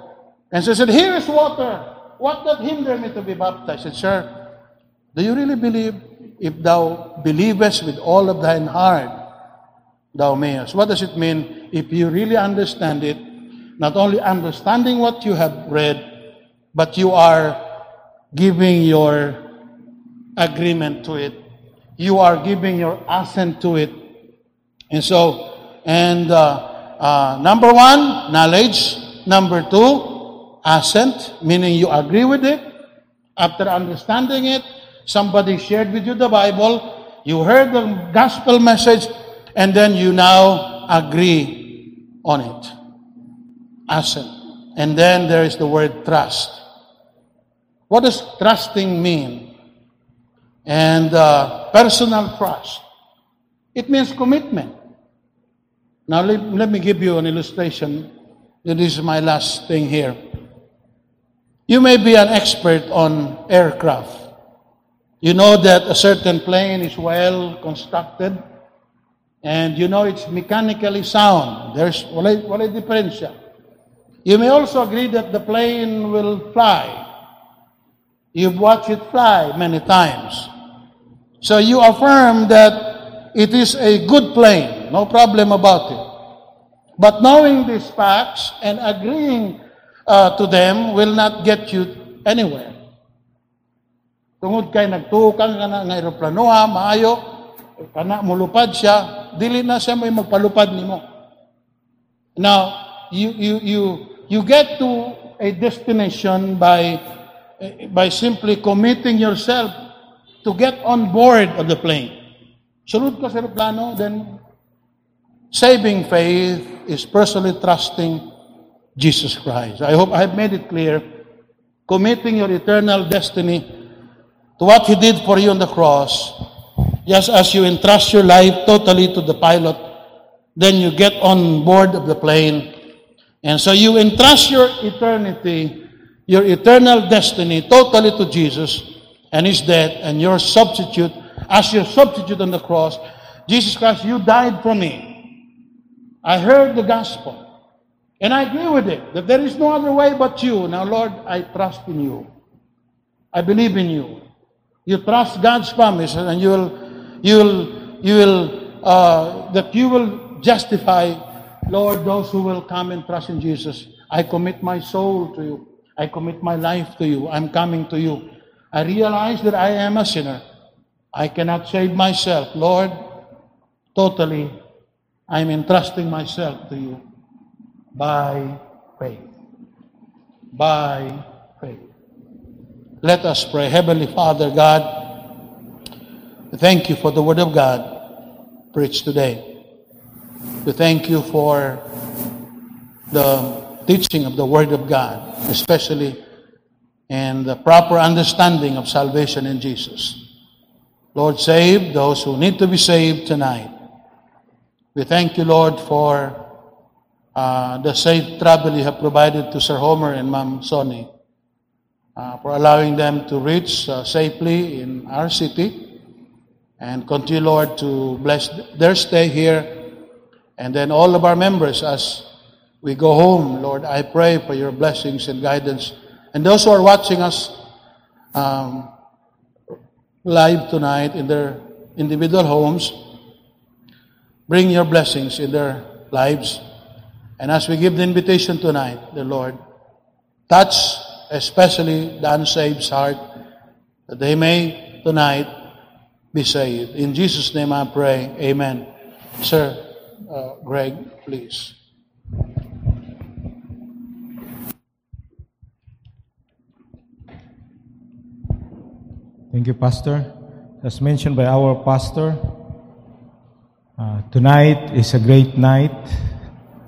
And so he said, Here is water. What doth hinder me to be baptized? I said, Sir, do you really believe? If thou believest with all of thine heart, thou mayest. What does it mean? If you really understand it, not only understanding what you have read, but you are giving your agreement to it, you are giving your assent to it. And so, and uh, uh, number one, knowledge. Number two, assent, meaning you agree with it. After understanding it, somebody shared with you the Bible, you heard the gospel message, and then you now agree on it. Assent. And then there is the word trust. What does trusting mean? And uh, personal trust. It means commitment. Now, let, let me give you an illustration. This is my last thing here. You may be an expert on aircraft. You know that a certain plane is well constructed and you know it's mechanically sound. There's wala, wala diferensya. You may also agree that the plane will fly. You've watched it fly many times. So you affirm that it is a good plane, no problem about it. But knowing these facts and agreeing uh, to them will not get you anywhere. Tungod kay nagtukan ka na ng aeroplanoha, maayo, kana mulupad siya, dili na siya may magpalupad nimo. Now, you you you you get to a destination by by simply committing yourself to get on board of the plane. Sunod ka sa aeroplano, then saving faith is personally trusting Jesus Christ. I hope I have made it clear. Committing your eternal destiny to what He did for you on the cross, just as you entrust your life totally to the pilot, then you get on board of the plane. And so you entrust your eternity, your eternal destiny totally to Jesus and His death and your substitute, as your substitute on the cross. Jesus Christ, you died for me. I heard the gospel. And I agree with it, that there is no other way but you. Now, Lord, I trust in you. I believe in you. You trust God's promise, and you will, you will, you will, uh, that you will justify, Lord, those who will come and trust in Jesus. I commit my soul to you. I commit my life to you. I'm coming to you. I realize that I am a sinner. I cannot save myself. Lord, totally, I'm entrusting myself to you by faith. By faith. Let us pray. Heavenly Father, God, thank you for the Word of God preached today. We thank you for the teaching of the Word of God, especially in the proper understanding of salvation in Jesus. Lord, save those who need to be saved tonight. We thank you, Lord, for uh, the safe travel you have provided to Sir Homer and Ma'am Sonny, uh, for allowing them to reach uh, safely in our city. And continue, Lord, to bless their stay here. And then all of our members as we go home, Lord, I pray for your blessings and guidance. And those who are watching us um, live tonight in their individual homes, bring your blessings in their lives. And as we give the invitation tonight, the Lord, touch especially the unsaved's heart, that they may tonight be saved. In Jesus' name I pray. Amen. Sir uh, Greg, please. Thank you, Pastor. As mentioned by our pastor, uh, tonight is a great night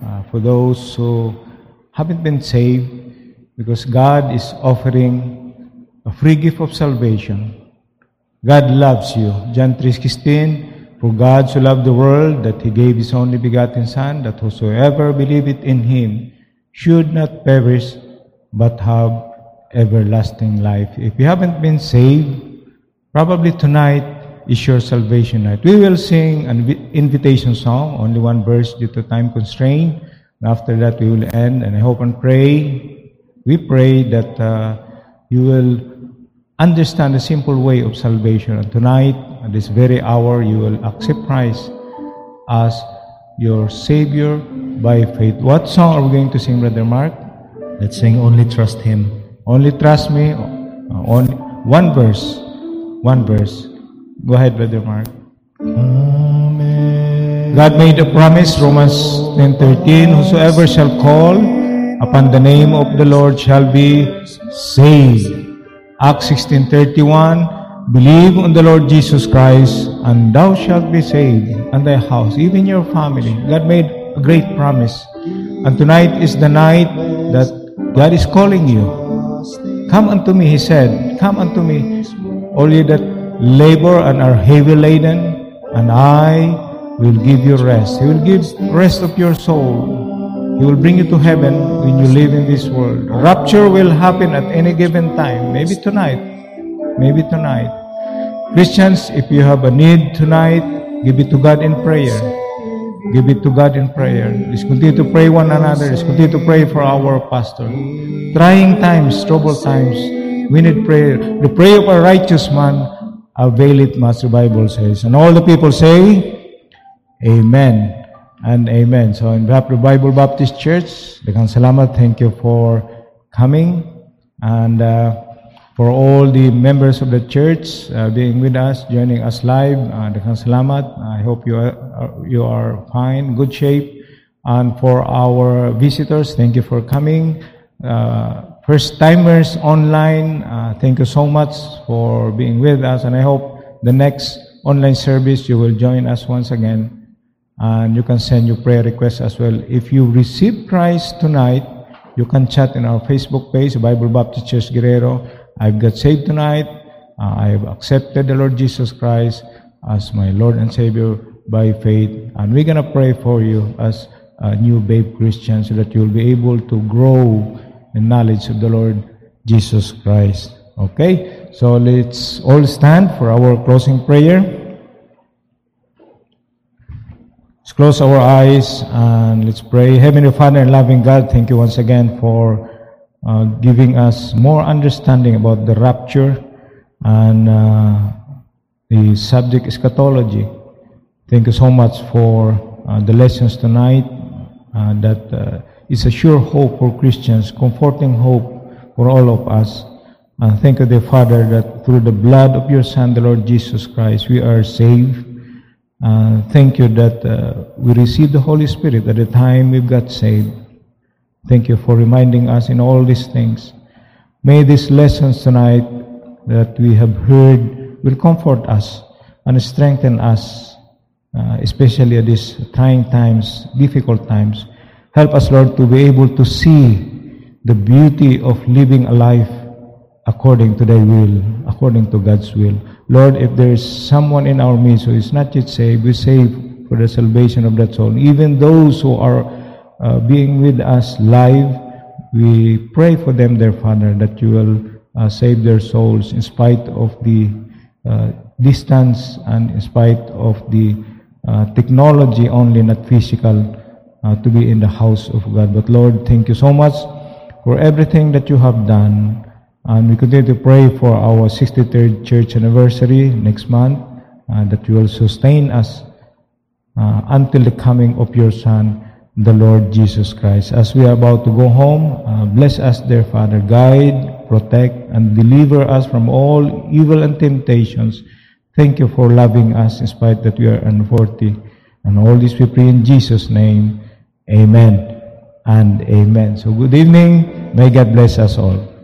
uh, for those who haven't been saved because God is offering a free gift of salvation. God loves you. John 3.16, For God so loved the world that He gave His only begotten Son, that whosoever believeth in Him should not perish, but have everlasting life. If you haven't been saved, probably tonight is your salvation night. We will sing an invitation song, only one verse due to time constraint. And after that, we will end, and I hope and pray, we pray that uh, you will understand the simple way of salvation. And tonight, at this very hour, you will accept Christ as your Savior by faith. What song are we going to sing, Brother Mark? Let's sing Only Trust Him. Only trust me. uh, on one verse. One verse. Go ahead, Brother Mark. Amen. God made a promise, Romans 10.13, Whosoever shall call upon the name of the Lord shall be saved. Acts 16.31, Believe on the Lord Jesus Christ, and thou shalt be saved, and thy house, even your family. God made a great promise. And tonight is the night that God is calling you. Come unto me, He said, Come unto me, all ye that labor and are heavy laden, and I will give you rest. He will give rest of your soul. He will bring you to heaven when you live in this world. Rapture will happen at any given time. Maybe tonight. Maybe tonight. Christians, if you have a need tonight, give it to God in prayer. Give it to God in prayer. Let's continue to pray one another. Let's continue to pray for our pastor. Trying times, troubled times, we need prayer. The prayer of a righteous man avail it Master Bible says. And all the people say, Amen and Amen. So in the Bible Baptist Church, salamat. Thank you for coming. And uh, for all the members of the church uh, being with us, joining us live, uh, Daghang salamat. I hope you are, you are fine, good shape. And for our visitors, thank you for coming. Uh, First timers online, uh, thank you so much for being with us, and I hope the next online service you will join us once again, and you can send your prayer requests as well. If you receive Christ tonight, you can chat in our Facebook page, Bible Baptist Church Guerrero. I've got saved tonight. Uh, I have accepted the Lord Jesus Christ as my Lord and Savior by faith, and we're gonna pray for you as a new babe Christian so that you'll be able to grow in knowledge of the Lord Jesus Christ. Okay? So let's all stand for our closing prayer. Let's close our eyes and let's pray. Heavenly Father and loving God, thank you once again for uh, giving us more understanding about the rapture and uh, the subject eschatology. Thank you so much for uh, the lessons tonight uh, that uh, is a sure hope for Christians, comforting hope for all of us. And thank you, dear Father, that through the blood of your Son, the Lord Jesus Christ, we are saved. Uh, thank you that uh, we received the Holy Spirit at the time we got saved. Thank you for reminding us in all these things. May these lessons tonight that we have heard will comfort us and strengthen us, uh, especially at these trying times, difficult times. Help us, Lord, to be able to see the beauty of living a life according to thy will, according to God's will. Lord, if there is someone in our midst who is not yet saved, we save for the salvation of that soul. Even those who are uh, being with us live, we pray for them, dear Father, that you will uh, save their souls in spite of the uh, distance and in spite of the uh, technology only, not physical, uh, to be in the house of God. But Lord, thank you so much for everything that you have done. And we continue to pray for our 63rd church anniversary next month, uh, that you will sustain us uh, until the coming of your Son, the Lord Jesus Christ. As we are about to go home, uh, bless us, dear Father. Guide, protect, and deliver us from all evil and temptations. Thank you for loving us in spite that we are unworthy. And all this we pray in Jesus' name. Amen and amen. So good evening. May God bless us all.